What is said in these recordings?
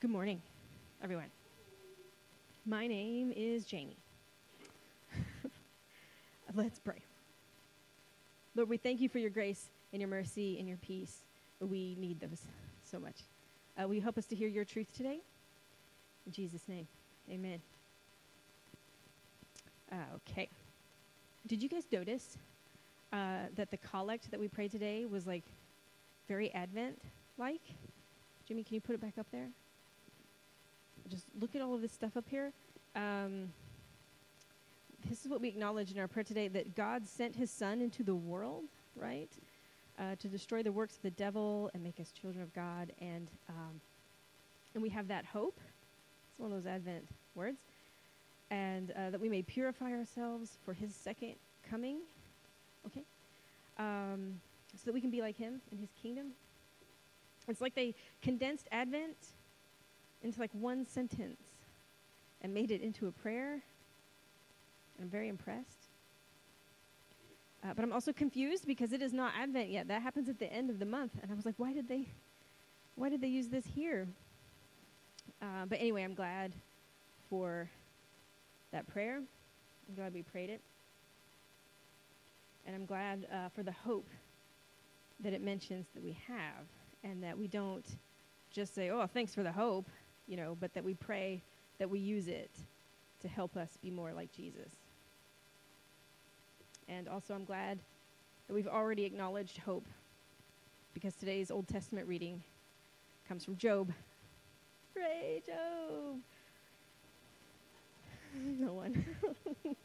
Good morning, everyone. My name is Jamie. Let's pray. Lord, we thank you for your grace and your mercy and your peace. We need those so much. Uh, will you help us to hear your truth today? In Jesus' name, amen. Uh, okay. Did you guys notice uh, that the collect that we prayed today was like very Advent like? Jimmy, can you put it back up there? Just look at all of this stuff up here. Um, this is what we acknowledge in our prayer today that God sent his son into the world, right? Uh, to destroy the works of the devil and make us children of God. And, um, and we have that hope. It's one of those Advent words. And uh, that we may purify ourselves for his second coming. Okay? Um, so that we can be like him in his kingdom. It's like they condensed Advent into like one sentence and made it into a prayer. And I'm very impressed. Uh, but I'm also confused because it is not Advent yet. That happens at the end of the month, and I was like, why did they, why did they use this here? Uh, but anyway, I'm glad for that prayer. I'm glad we prayed it, and I'm glad uh, for the hope that it mentions that we have, and that we don't just say, "Oh, thanks for the hope," you know, but that we pray that we use it to help us be more like Jesus. And also, I'm glad that we've already acknowledged hope because today's Old Testament reading comes from Job. Pray, Job! no one.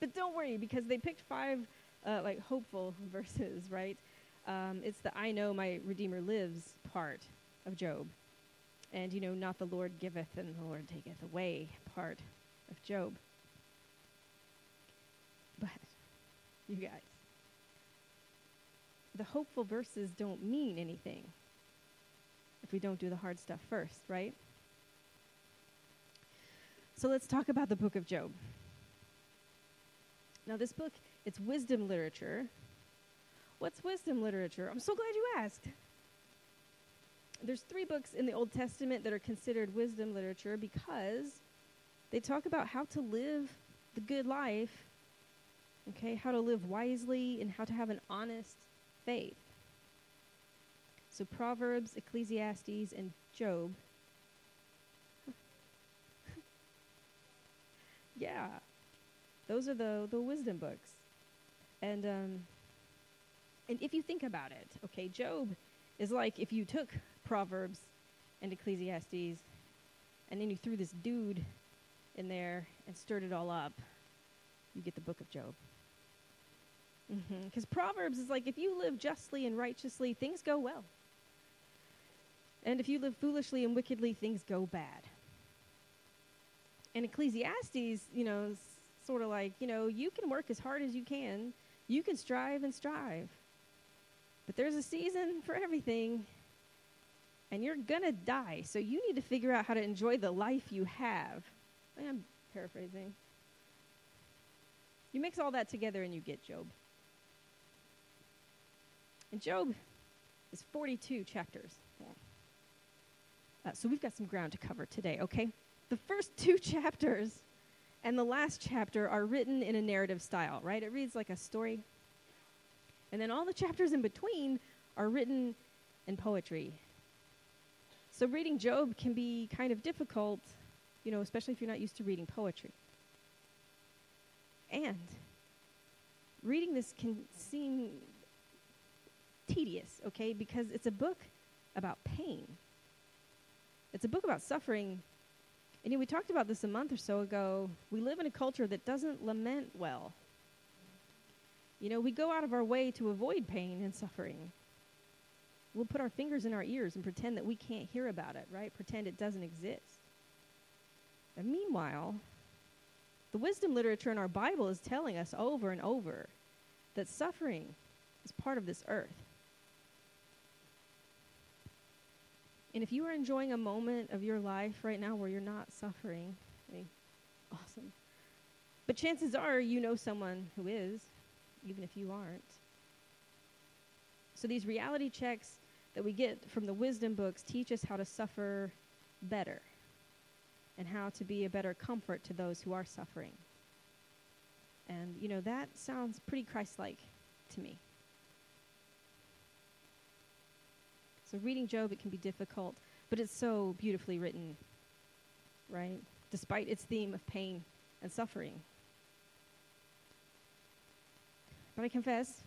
but don't worry because they picked five uh, like hopeful verses, right? Um, it's the I know my Redeemer lives part of Job and you know not the lord giveth and the lord taketh away part of job. But you guys the hopeful verses don't mean anything if we don't do the hard stuff first right? So let's talk about the book of job. Now this book it's wisdom literature. What's wisdom literature? I'm so glad you asked there's three books in the Old Testament that are considered wisdom literature because they talk about how to live the good life, okay, how to live wisely and how to have an honest faith. So Proverbs, Ecclesiastes, and Job. yeah, those are the the wisdom books, and um, and if you think about it, okay, Job is like if you took Proverbs and Ecclesiastes, and then you threw this dude in there and stirred it all up, you get the book of Job. Because mm-hmm. Proverbs is like if you live justly and righteously, things go well. And if you live foolishly and wickedly, things go bad. And Ecclesiastes, you know, sort of like, you know, you can work as hard as you can, you can strive and strive. But there's a season for everything, and you're going to die. So you need to figure out how to enjoy the life you have. I'm paraphrasing. You mix all that together and you get Job. And Job is 42 chapters. Uh, so we've got some ground to cover today, okay? The first two chapters and the last chapter are written in a narrative style, right? It reads like a story. And then all the chapters in between are written in poetry so reading Job can be kind of difficult, you know, especially if you're not used to reading poetry. And reading this can seem tedious, okay, because it's a book about pain. It's a book about suffering. And you know, we talked about this a month or so ago. We live in a culture that doesn't lament well. You know, we go out of our way to avoid pain and suffering. We'll put our fingers in our ears and pretend that we can't hear about it, right? Pretend it doesn't exist. And meanwhile, the wisdom literature in our Bible is telling us over and over that suffering is part of this earth. And if you are enjoying a moment of your life right now where you're not suffering, I mean, awesome. But chances are you know someone who is, even if you aren't. So these reality checks that we get from the wisdom books teach us how to suffer better and how to be a better comfort to those who are suffering. And, you know, that sounds pretty Christ like to me. So, reading Job, it can be difficult, but it's so beautifully written, right? Despite its theme of pain and suffering. But I confess,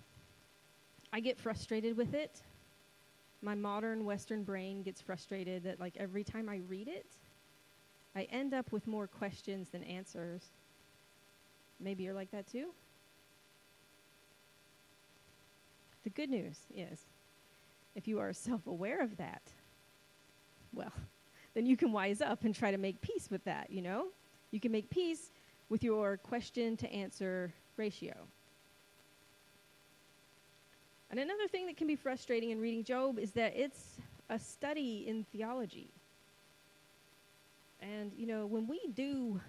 I get frustrated with it. My modern Western brain gets frustrated that, like, every time I read it, I end up with more questions than answers. Maybe you're like that too? The good news is, if you are self aware of that, well, then you can wise up and try to make peace with that, you know? You can make peace with your question to answer ratio. And another thing that can be frustrating in reading Job is that it's a study in theology. And, you know, when we do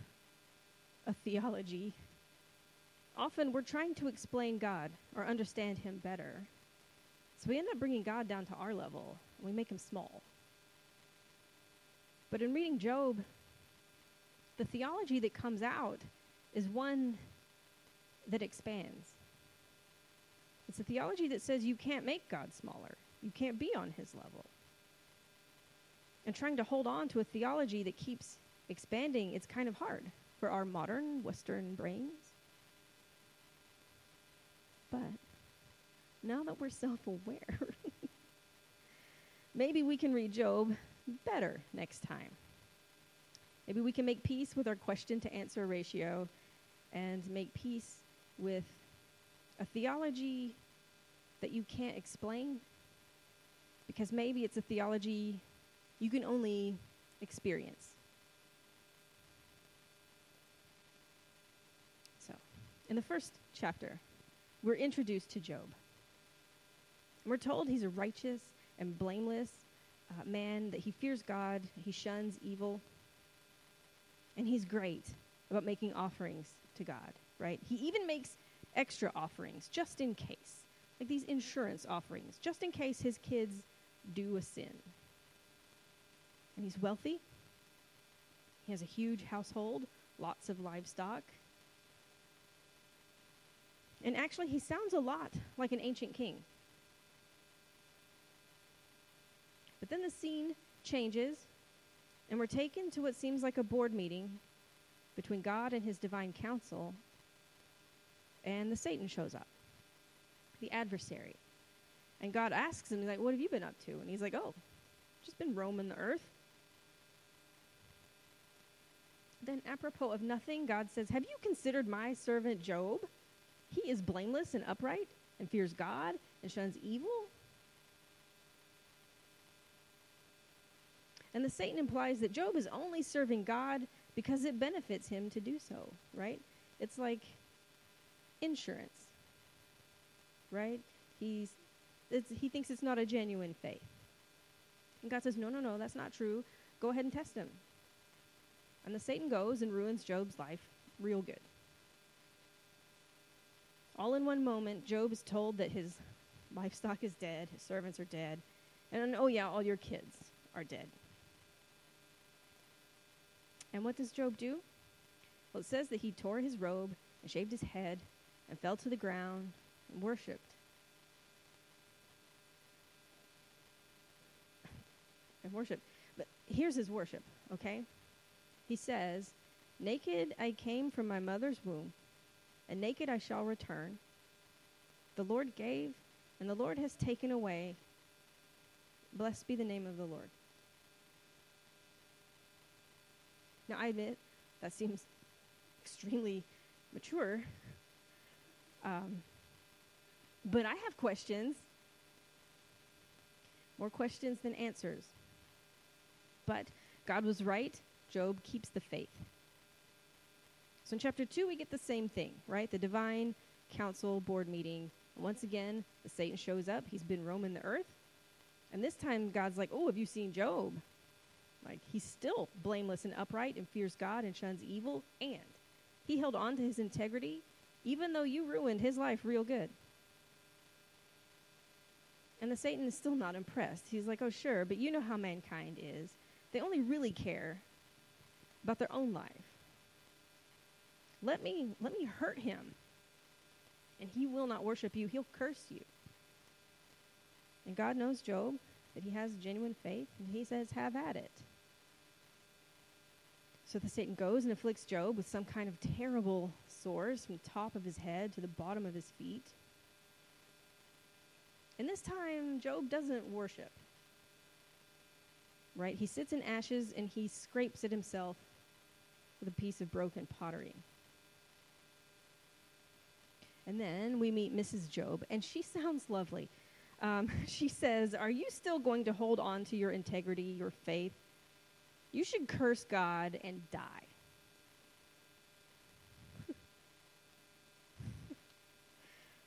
a theology, often we're trying to explain God or understand Him better. So we end up bringing God down to our level, and we make Him small. But in reading Job, the theology that comes out is one that expands. It's a theology that says you can't make God smaller, you can't be on His level and trying to hold on to a theology that keeps expanding, it's kind of hard for our modern Western brains. But now that we're self aware, maybe we can read Job better next time. Maybe we can make peace with our question to answer ratio and make peace with a theology that you can't explain because maybe it's a theology you can only experience. So, in the first chapter, we're introduced to Job. We're told he's a righteous and blameless uh, man, that he fears God, he shuns evil, and he's great about making offerings to God, right? He even makes extra offerings just in case, like these insurance offerings, just in case his kids do a sin and he's wealthy. He has a huge household, lots of livestock. And actually, he sounds a lot like an ancient king. But then the scene changes, and we're taken to what seems like a board meeting between God and his divine council, and the Satan shows up, the adversary. And God asks him, he's like, What have you been up to? And he's like, Oh, just been roaming the earth, Then, apropos of nothing, God says, Have you considered my servant Job? He is blameless and upright and fears God and shuns evil. And the Satan implies that Job is only serving God because it benefits him to do so, right? It's like insurance, right? He's, he thinks it's not a genuine faith. And God says, No, no, no, that's not true. Go ahead and test him. And the Satan goes and ruins Job's life real good. All in one moment, Job is told that his livestock is dead, his servants are dead, and oh, yeah, all your kids are dead. And what does Job do? Well, it says that he tore his robe and shaved his head and fell to the ground and worshiped. and worship. But here's his worship, okay? He says, Naked I came from my mother's womb, and naked I shall return. The Lord gave, and the Lord has taken away. Blessed be the name of the Lord. Now, I admit that seems extremely mature. Um, but I have questions. More questions than answers. But God was right. Job keeps the faith. So in chapter 2, we get the same thing, right? The divine council board meeting. once again, the Satan shows up. He's been roaming the earth. And this time, God's like, Oh, have you seen Job? Like, he's still blameless and upright and fears God and shuns evil. And he held on to his integrity, even though you ruined his life real good. And the Satan is still not impressed. He's like, Oh, sure, but you know how mankind is they only really care about their own life. Let me let me hurt him. And he will not worship you. He'll curse you. And God knows Job that he has genuine faith, and he says, "Have at it." So the Satan goes and afflicts Job with some kind of terrible sores from the top of his head to the bottom of his feet. And this time, Job doesn't worship. Right? He sits in ashes and he scrapes at himself with a piece of broken pottery. And then we meet Mrs. Job, and she sounds lovely. Um, she says, Are you still going to hold on to your integrity, your faith? You should curse God and die.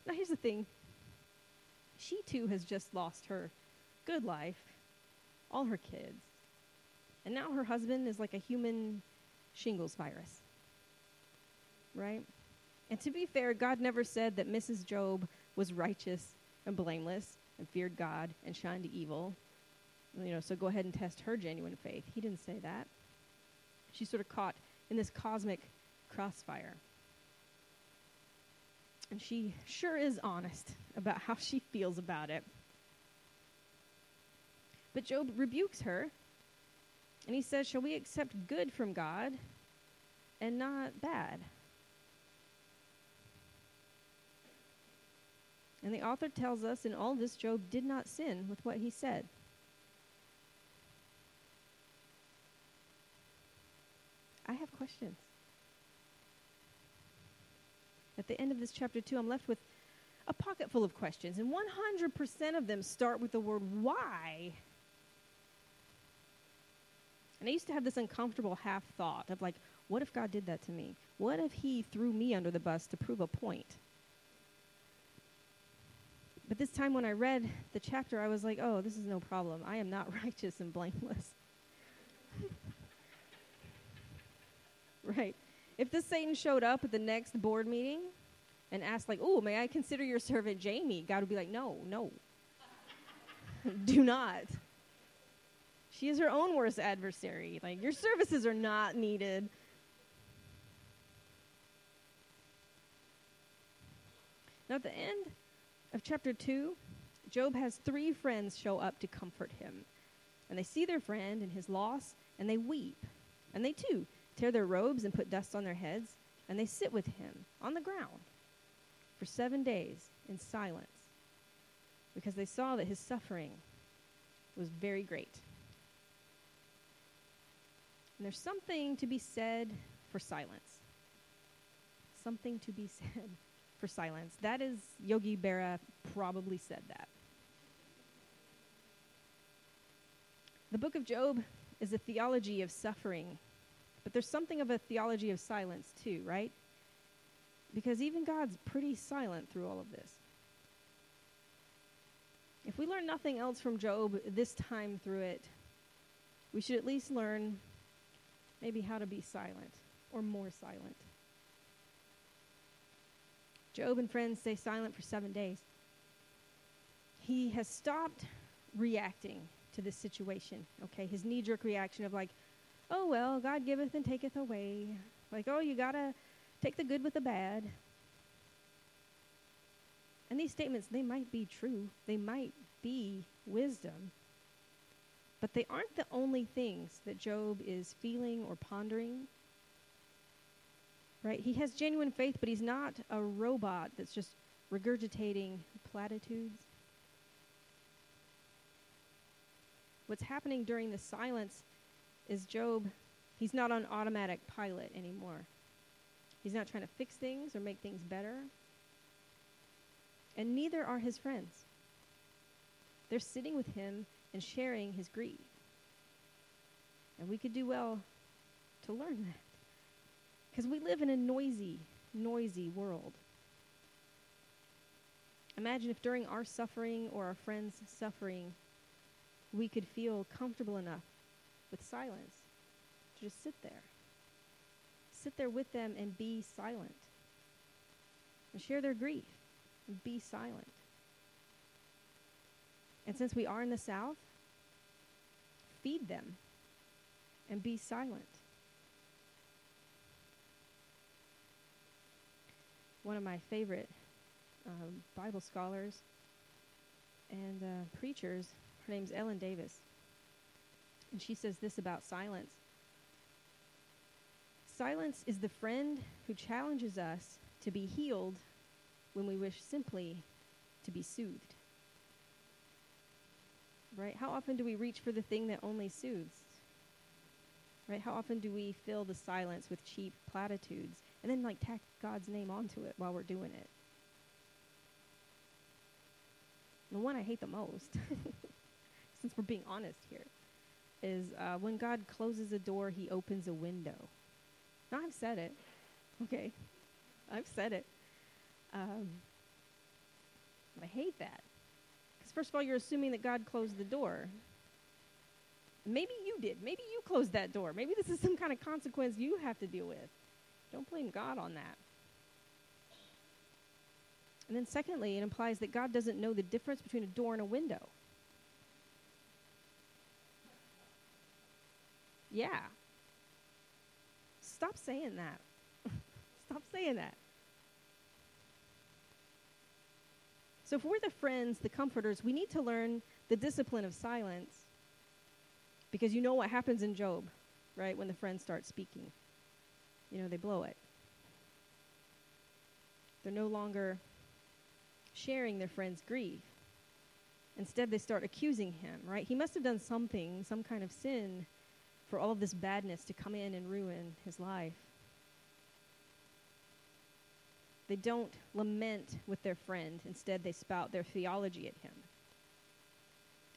Now, here's the thing she too has just lost her good life, all her kids. And now her husband is like a human shingles virus. Right? And to be fair, God never said that Mrs. Job was righteous and blameless and feared God and shunned evil. You know, so go ahead and test her genuine faith. He didn't say that. She's sort of caught in this cosmic crossfire. And she sure is honest about how she feels about it. But Job rebukes her, and he says, Shall we accept good from God and not bad? And the author tells us in all this, Job did not sin with what he said. I have questions. At the end of this chapter 2, I'm left with a pocket full of questions, and 100% of them start with the word why. And I used to have this uncomfortable half thought of like, what if God did that to me? What if he threw me under the bus to prove a point? But this time when I read the chapter, I was like, oh, this is no problem. I am not righteous and blameless. right. If this Satan showed up at the next board meeting and asked, like, oh, may I consider your servant Jamie? God would be like, no, no. Do not. She is her own worst adversary. Like, your services are not needed. Now, at the end, of chapter 2, Job has three friends show up to comfort him. And they see their friend and his loss, and they weep. And they too tear their robes and put dust on their heads, and they sit with him on the ground for seven days in silence because they saw that his suffering was very great. And there's something to be said for silence. Something to be said for silence. That is, Yogi Berra probably said that. The book of Job is a theology of suffering, but there's something of a theology of silence too, right? Because even God's pretty silent through all of this. If we learn nothing else from Job this time through it, we should at least learn maybe how to be silent or more silent. Job and friends stay silent for seven days. He has stopped reacting to this situation, okay? His knee jerk reaction of, like, oh, well, God giveth and taketh away. Like, oh, you got to take the good with the bad. And these statements, they might be true, they might be wisdom, but they aren't the only things that Job is feeling or pondering right? He has genuine faith, but he's not a robot that's just regurgitating platitudes. What's happening during the silence is Job, he's not on automatic pilot anymore. He's not trying to fix things or make things better. And neither are his friends. They're sitting with him and sharing his grief. And we could do well to learn that. Because we live in a noisy, noisy world. Imagine if during our suffering or our friends' suffering, we could feel comfortable enough with silence to just sit there. Sit there with them and be silent. And share their grief and be silent. And since we are in the South, feed them and be silent. One of my favorite um, Bible scholars and uh, preachers, her name's Ellen Davis. And she says this about silence Silence is the friend who challenges us to be healed when we wish simply to be soothed. Right? How often do we reach for the thing that only soothes? Right? How often do we fill the silence with cheap platitudes and then like tack God's name onto it while we're doing it? The one I hate the most, since we're being honest here, is uh, when God closes a door, he opens a window. Now, I've said it. Okay. I've said it. Um, I hate that. Because, first of all, you're assuming that God closed the door. Maybe you did. Maybe you closed that door. Maybe this is some kind of consequence you have to deal with. Don't blame God on that. And then, secondly, it implies that God doesn't know the difference between a door and a window. Yeah. Stop saying that. Stop saying that. So, if we're the friends, the comforters, we need to learn the discipline of silence because you know what happens in Job, right? When the friends start speaking, you know, they blow it. They're no longer sharing their friend's grief. Instead, they start accusing him, right? He must have done something, some kind of sin, for all of this badness to come in and ruin his life. They don't lament with their friend. Instead, they spout their theology at him.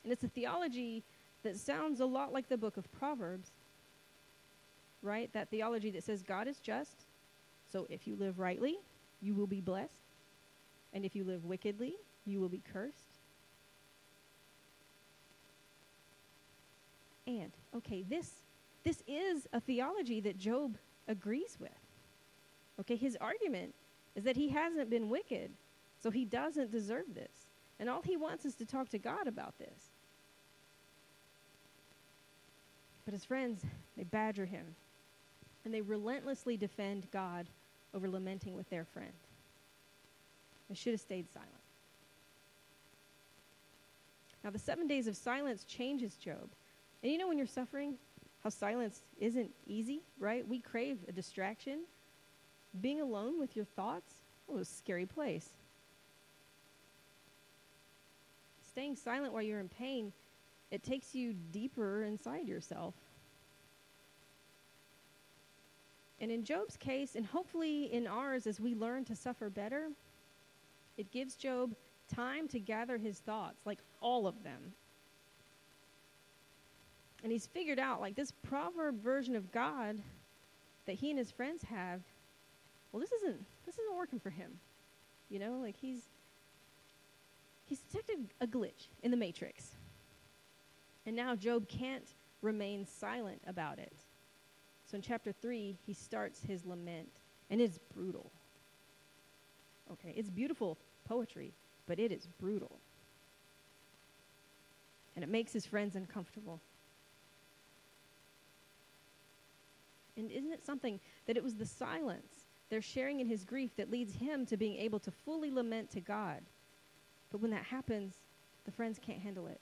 And it's a theology that sounds a lot like the book of Proverbs, right? That theology that says God is just. So if you live rightly, you will be blessed. And if you live wickedly, you will be cursed. And, okay, this, this is a theology that Job agrees with. Okay, his argument is that he hasn't been wicked, so he doesn't deserve this. And all he wants is to talk to God about this. But his friends, they badger him, and they relentlessly defend God over lamenting with their friend. They should have stayed silent. Now, the seven days of silence changes Job. And you know, when you're suffering, how silence isn't easy, right? We crave a distraction, being alone with your thoughts oh, was a scary place. Staying silent while you're in pain, it takes you deeper inside yourself. And in Job's case, and hopefully in ours as we learn to suffer better, it gives Job time to gather his thoughts, like all of them. And he's figured out, like, this proverb version of God that he and his friends have well, this isn't this isn't working for him. You know, like he's he's detected a glitch in the matrix. And now Job can't remain silent about it. So in chapter 3, he starts his lament, and it's brutal. Okay, it's beautiful poetry, but it is brutal. And it makes his friends uncomfortable. And isn't it something that it was the silence they're sharing in his grief that leads him to being able to fully lament to God. But when that happens, the friends can't handle it.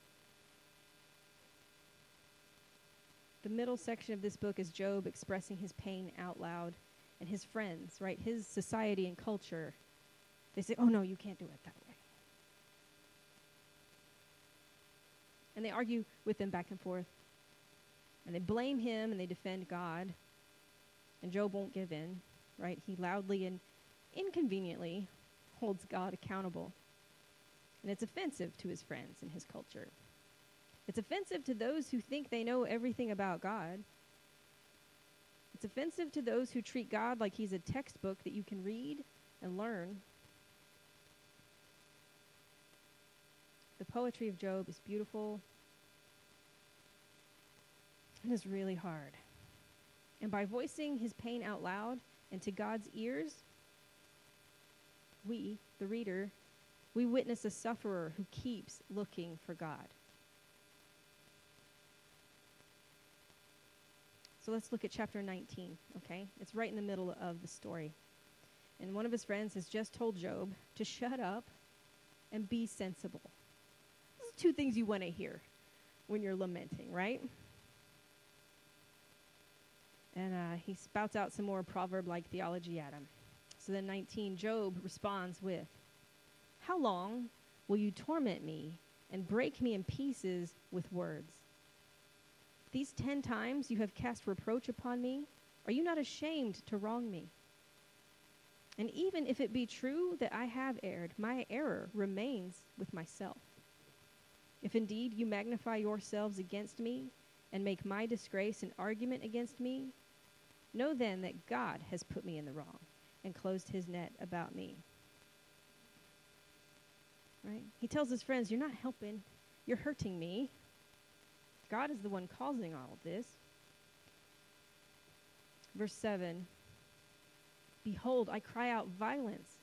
The middle section of this book is Job expressing his pain out loud, and his friends, right, his society and culture, they say, oh no, you can't do it that way. And they argue with him back and forth. And they blame him and they defend God. And Job won't give in right? He loudly and inconveniently holds God accountable. And it's offensive to his friends and his culture. It's offensive to those who think they know everything about God. It's offensive to those who treat God like he's a textbook that you can read and learn. The poetry of Job is beautiful and is really hard. And by voicing his pain out loud, and to God's ears, we, the reader, we witness a sufferer who keeps looking for God. So let's look at chapter 19, okay? It's right in the middle of the story. And one of his friends has just told Job to shut up and be sensible. These are two things you want to hear when you're lamenting, right? And uh, he spouts out some more proverb like theology at him. So then, 19, Job responds with, How long will you torment me and break me in pieces with words? These ten times you have cast reproach upon me. Are you not ashamed to wrong me? And even if it be true that I have erred, my error remains with myself. If indeed you magnify yourselves against me and make my disgrace an argument against me, know then that God has put me in the wrong and closed his net about me. Right? He tells his friends, You're not helping, you're hurting me. God is the one causing all of this. Verse 7 Behold, I cry out violence,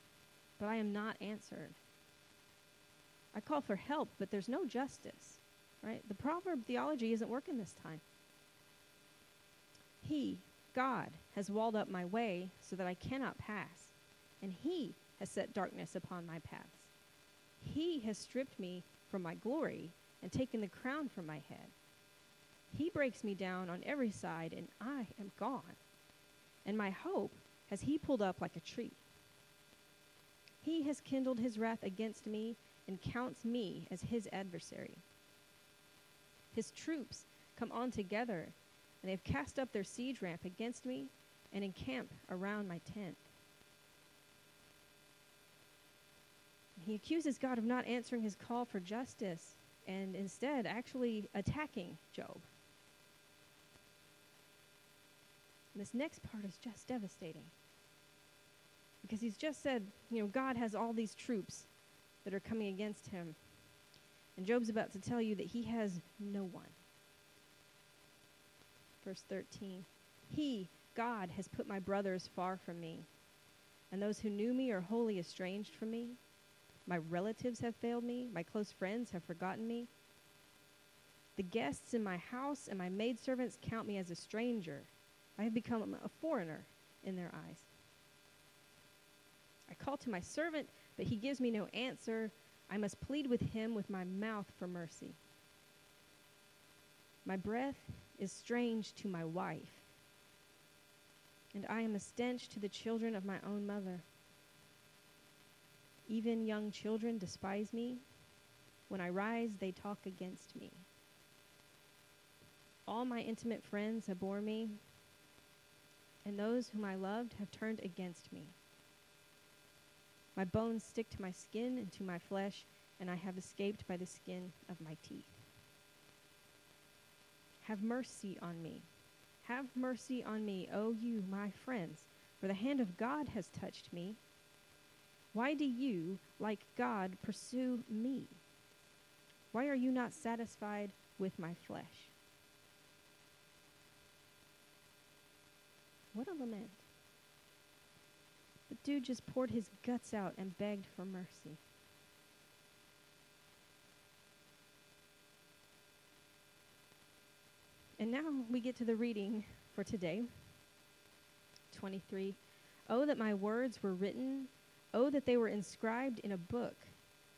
but I am not answered. I call for help, but there's no justice. Right? The proverb theology isn't working this time. He, God, has walled up my way so that I cannot pass, and He has set darkness upon my paths. He has stripped me from my glory and taken the crown from my head. He breaks me down on every side, and I am gone. And my hope has he pulled up like a tree. He has kindled his wrath against me and counts me as his adversary. His troops come on together, and they have cast up their siege ramp against me and encamp around my tent. He accuses God of not answering his call for justice and instead actually attacking Job. This next part is just devastating. Because he's just said, you know, God has all these troops that are coming against him. And Job's about to tell you that he has no one. Verse 13 He, God, has put my brothers far from me, and those who knew me are wholly estranged from me. My relatives have failed me, my close friends have forgotten me. The guests in my house and my maidservants count me as a stranger. I have become a foreigner in their eyes. I call to my servant, but he gives me no answer. I must plead with him with my mouth for mercy. My breath is strange to my wife, and I am a stench to the children of my own mother. Even young children despise me. When I rise, they talk against me. All my intimate friends abhor me and those whom I loved have turned against me. My bones stick to my skin and to my flesh, and I have escaped by the skin of my teeth. Have mercy on me. Have mercy on me, O you, my friends, for the hand of God has touched me. Why do you, like God, pursue me? Why are you not satisfied with my flesh? What a lament. The dude just poured his guts out and begged for mercy. And now we get to the reading for today. 23. Oh, that my words were written. Oh, that they were inscribed in a book.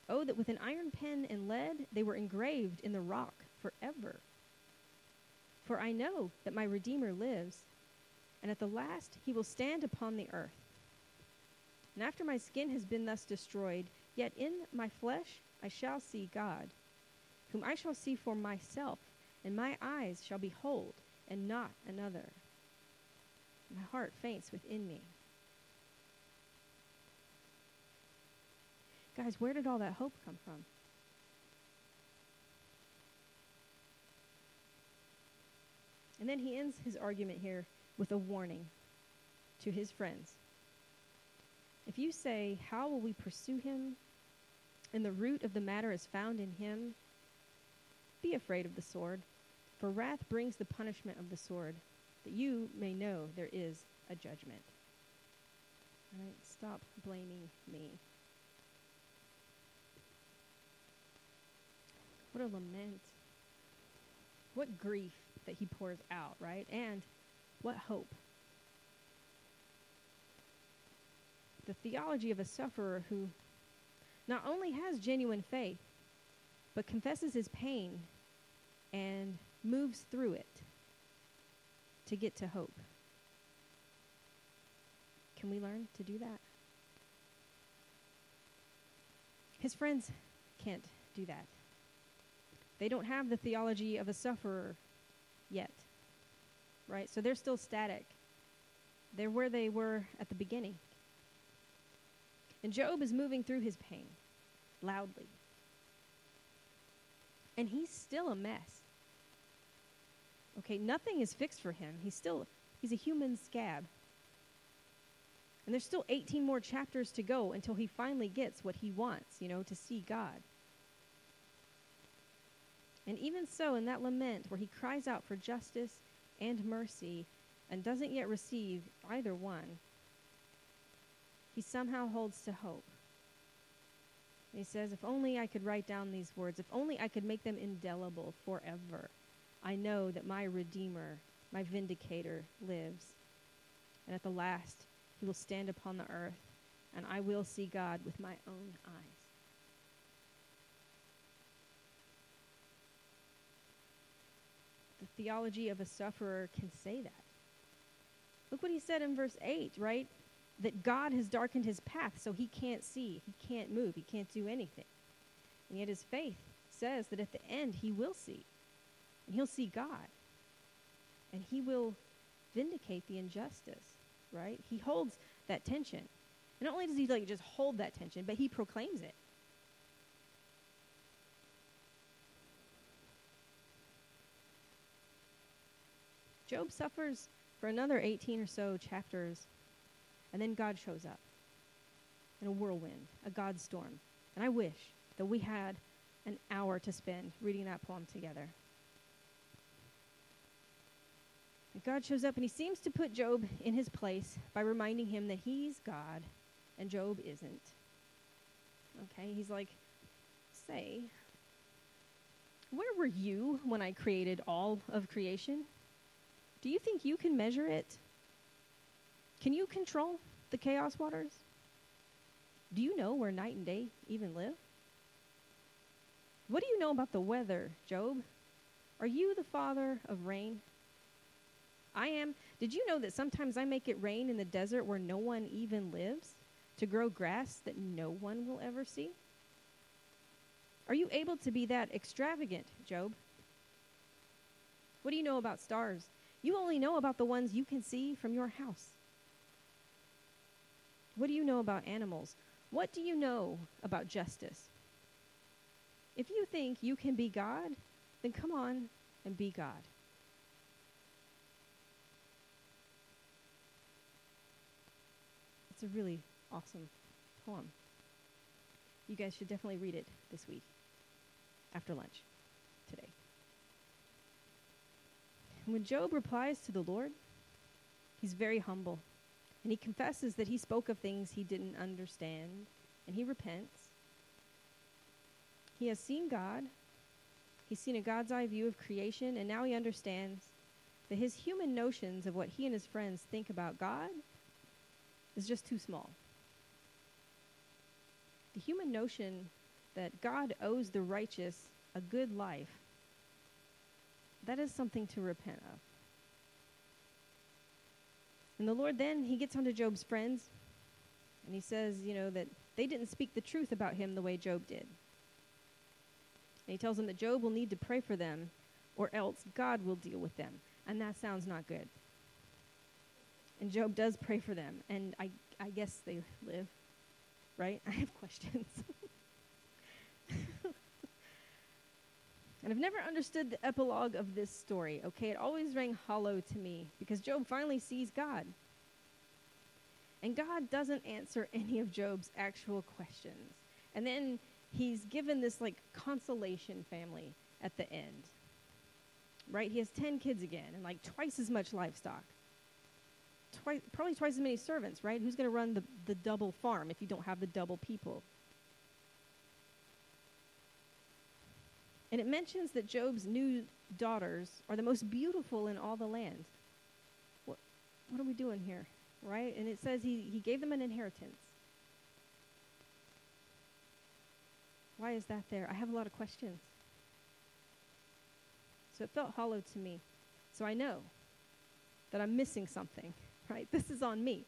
Oh, that with an iron pen and lead they were engraved in the rock forever. For I know that my Redeemer lives and at the last he will stand upon the earth. And after my skin has been thus destroyed, yet in my flesh I shall see God, whom I shall see for myself, and my eyes shall behold, and not another. My heart faints within me. Guys, where did all that hope come from? And then he ends his argument here with a warning to his friends. If you say, How will we pursue him? and the root of the matter is found in him, be afraid of the sword, for wrath brings the punishment of the sword, that you may know there is a judgment. All right, stop blaming me. What a lament. What grief that he pours out, right? And What hope? The theology of a sufferer who not only has genuine faith, but confesses his pain and moves through it to get to hope. Can we learn to do that? His friends can't do that. They don't have the theology of a sufferer yet, right? So they're still static. They're where they were at the beginning. And Job is moving through his pain loudly. And he's still a mess. Okay, nothing is fixed for him. He's still he's a human scab. And there's still 18 more chapters to go until he finally gets what he wants, you know, to see God. And even so, in that lament where he cries out for justice and mercy and doesn't yet receive either one, he somehow holds to hope. he says, If only I could write down these words, if only I could make them indelible forever, I know that my Redeemer, my Vindicator, lives. And at the last, he will stand upon the earth, and I will see God with my own eyes. The theology of a sufferer can say that. Look what he said in verse 8, right? That God has darkened his path so he can't see, he can't move, he can't do anything. And yet his faith says that at the end he will see. And he'll see God. And he will vindicate the injustice right? He holds that tension. And not only does he like just hold that tension, but he proclaims it. Job suffers for another 18 or so chapters, and then God shows up in a whirlwind, a God storm. And I wish that we had an hour to spend reading that poem together. God shows up and he seems to put Job in his place by reminding him that he's God and Job isn't. Okay, he's like, say, where were you when I created all of creation? Do you think you can measure it? Can you control the chaos waters? Do you know where night and day even live? What do you know about the weather, Job? Are you the father of rain? I am. Did you know that sometimes I make it rain in the desert where no one even lives to grow grass that no one will ever see? Are you able to be that extravagant, Job? What do you know about stars? You only know about the ones you can see from your house. What do you know about animals? What do you know about justice? If you think you can be God, then come on and be God. It's a really awesome poem. You guys should definitely read it this week after lunch today. When Job replies to the Lord, he's very humble. And he confesses that he spoke of things he didn't understand, and he repents. He has seen God. He's seen a God's eye view of creation, and now he understands that his human notions of what he and his friends think about God is just too small. The human notion that God owes the righteous a good life, that is something to repent of. And the Lord then, he gets onto Job's friends, and he says, you know, that they didn't speak the truth about him the way Job did. And he tells them that Job will need to pray for them, or else God will deal with them. And that sounds not good. And Job does pray for them, and I, I guess they live, right? I have questions. And I've never understood the epilogue of this story, okay? It always rang hollow to me because Job finally sees God. And God doesn't answer any of Job's actual questions. And then he's given this like consolation family at the end. Right? He has 10 kids again and like twice as much livestock twice, probably twice as many servants, right? Who's going to run the, the double farm if you don't have the double people? And it mentions that Job's new daughters are the most beautiful in all the land. What, what are we doing here? Right? And it says he, he gave them an inheritance. Why is that there? I have a lot of questions. So it felt hollow to me. So I know that I'm missing something, right? This is on me.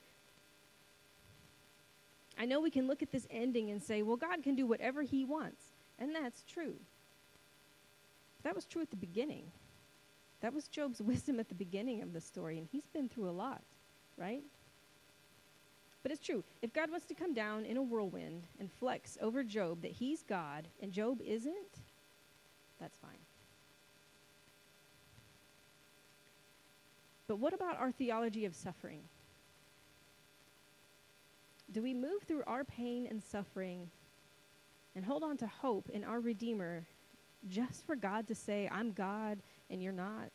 I know we can look at this ending and say, well, God can do whatever he wants. And that's true. That was true at the beginning. That was Job's wisdom at the beginning of the story, and he's been through a lot, right? But it's true. If God wants to come down in a whirlwind and flex over Job that he's God and Job isn't, that's fine. But what about our theology of suffering? Do we move through our pain and suffering and hold on to hope in our Redeemer just for God to say, I'm God and you're not?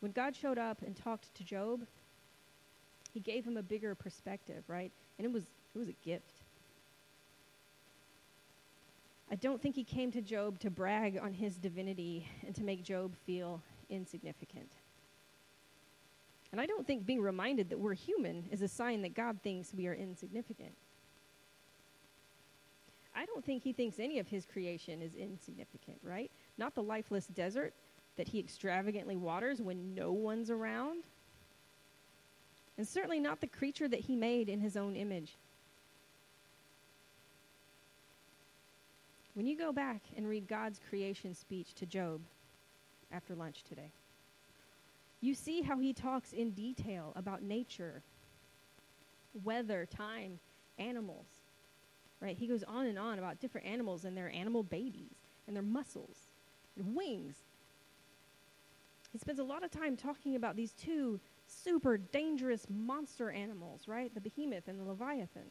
When God showed up and talked to Job, he gave him a bigger perspective, right? And it was it was a gift. I don't think he came to Job to brag on his divinity and to make Job feel insignificant. And I don't think being reminded that we're human is a sign that God thinks we are insignificant. I don't think he thinks any of his creation is insignificant, right? Not the lifeless desert that he extravagantly waters when no one's around. And certainly not the creature that he made in his own image. When you go back and read God's creation speech to Job after lunch today, you see how he talks in detail about nature, weather, time, animals. Right? He goes on and on about different animals and their animal babies and their muscles and wings. He spends a lot of time talking about these two super dangerous monster animals, right? The behemoth and the leviathan.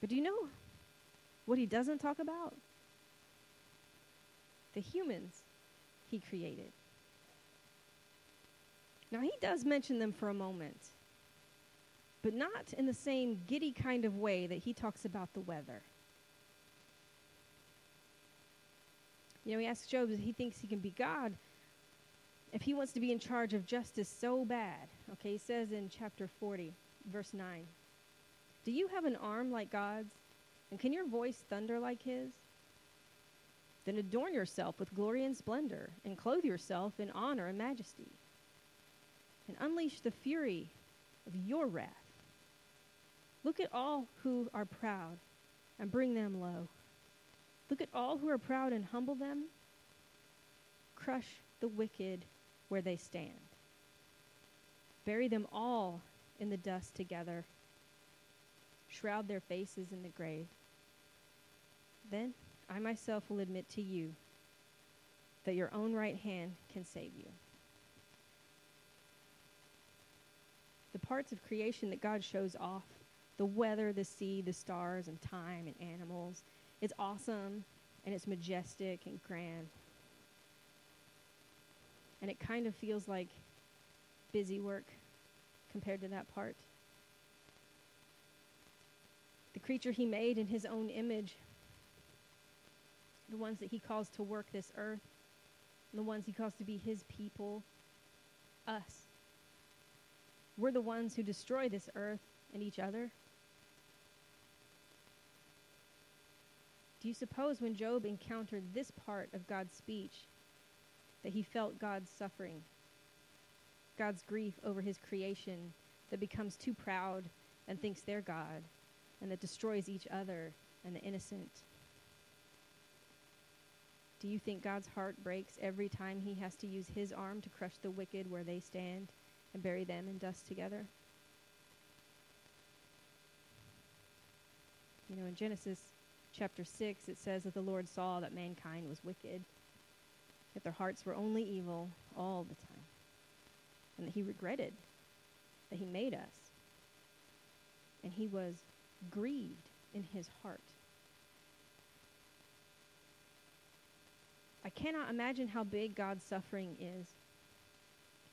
But do you know what he doesn't talk about? The humans he created. Now, he does mention them for a moment, but not in the same giddy kind of way that he talks about the weather. You know, he asks Job if he thinks he can be God, if he wants to be in charge of justice so bad. Okay, he says in chapter 40, verse 9 Do you have an arm like God's? And can your voice thunder like his? Then adorn yourself with glory and splendor, and clothe yourself in honor and majesty and unleash the fury of your wrath. Look at all who are proud and bring them low. Look at all who are proud and humble them. Crush the wicked where they stand. Bury them all in the dust together. Shroud their faces in the grave. Then I myself will admit to you that your own right hand can save you. the parts of creation that God shows off the weather, the sea, the stars, and time, and animals. It's awesome, and it's majestic and grand. And it kind of feels like busy work compared to that part. The creature he made in his own image, the ones that he calls to work this earth, the ones he calls to be his people, us. We're the ones who destroy this earth and each other. Do you suppose when Job encountered this part of God's speech that he felt God's suffering, God's grief over his creation that becomes too proud and thinks they're God and that destroys each other and the innocent? Do you think God's heart breaks every time he has to use his arm to crush the wicked where they stand? and bury them in dust together. You know, in Genesis chapter 6, it says that the Lord saw that mankind was wicked, that their hearts were only evil all the time, and that he regretted that he made us. And he was grieved in his heart. I cannot imagine how big God's suffering is.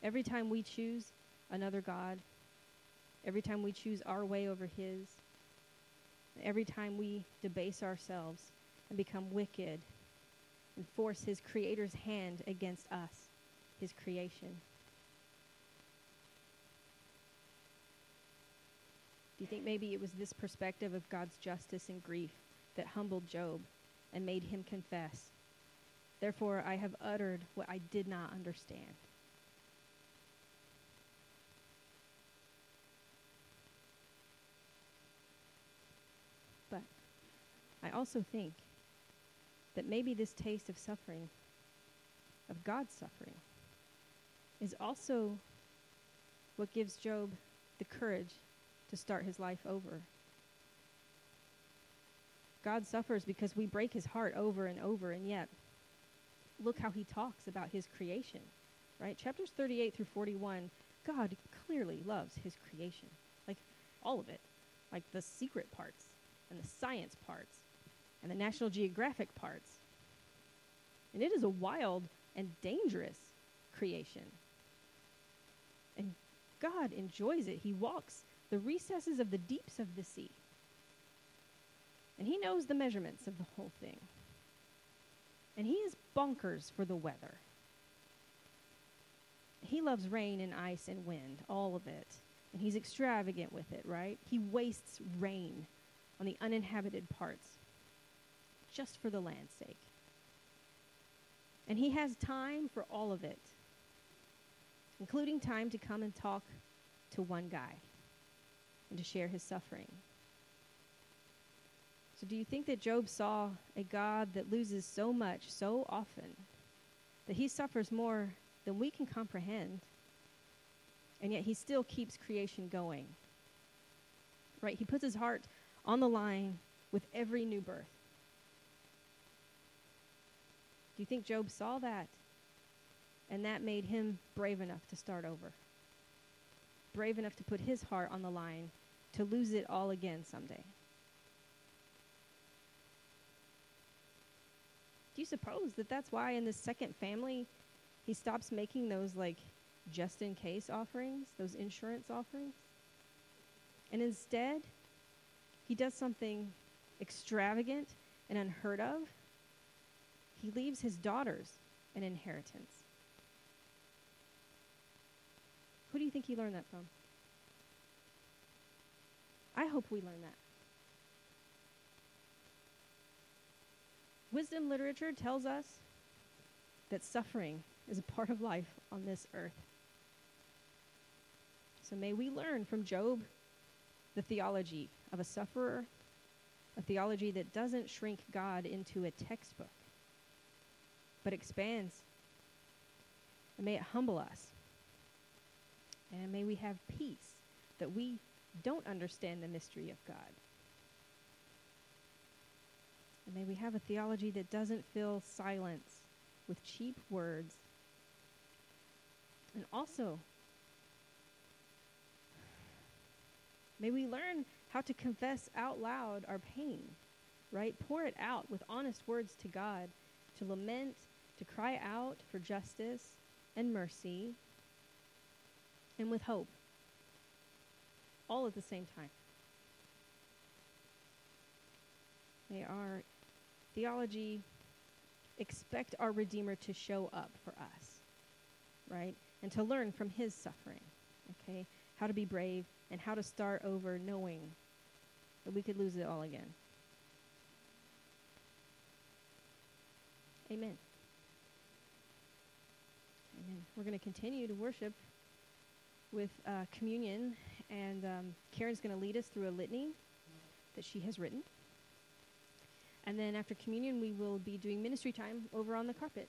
Every time we choose another God, every time we choose our way over His, every time we debase ourselves and become wicked and force his creator's hand against us, his creation. Do you think maybe it was this perspective of God's justice and grief that humbled Job and made him confess? Therefore, I have uttered what I did not understand. But I also think that maybe this taste of suffering, of God's suffering, is also what gives Job the courage to start his life over. God suffers because we break his heart over and over, and yet, look how he talks about his creation, right? Chapters 38 through 41, God clearly loves his creation, like all of it, like the secret parts, and the science parts, and the National Geographic parts. And it is a wild and dangerous creation. And God enjoys it. He walks the recesses of the deeps of the sea. And he knows the measurements of the whole thing. And he is bonkers for the weather. He loves rain and ice and wind, all of it. And he's extravagant with it, right? He wastes rain on the uninhabited parts just for the land's sake. And he has time for all of it, including time to come and talk to one guy and to share his suffering. So, do you think that Job saw a God that loses so much so often that he suffers more than we can comprehend, and yet he still keeps creation going? Right? He puts his heart on the line with every new birth. Do you think Job saw that? And that made him brave enough to start over brave enough to put his heart on the line to lose it all again someday? Do you suppose that that's why in this second family he stops making those like just in case offerings, those insurance offerings? And instead, he does something extravagant and unheard of. He leaves his daughters an inheritance. Who do you think he learned that from? I hope we learn that. Wisdom literature tells us that suffering is a part of life on this earth. So may we learn from Job the theology of a sufferer, a theology that doesn't shrink God into a textbook, but expands. And may it humble us and may we have peace that we don't understand the mystery of God. And may we have a theology that doesn't fill silence with cheap words. And also, may we learn how to confess out loud our pain, right? Pour it out with honest words to God, to lament, to cry out for justice and mercy and with hope, all at the same time. May our theology expect our Redeemer to show up for us, right? And to learn from his suffering, okay? How to be brave and how to start over knowing that we could lose it all again. Amen. Amen. We're going to continue to worship with uh, communion, and um, Karen's going to lead us through a litany that she has written. And then after communion, we will be doing ministry time over on the carpet.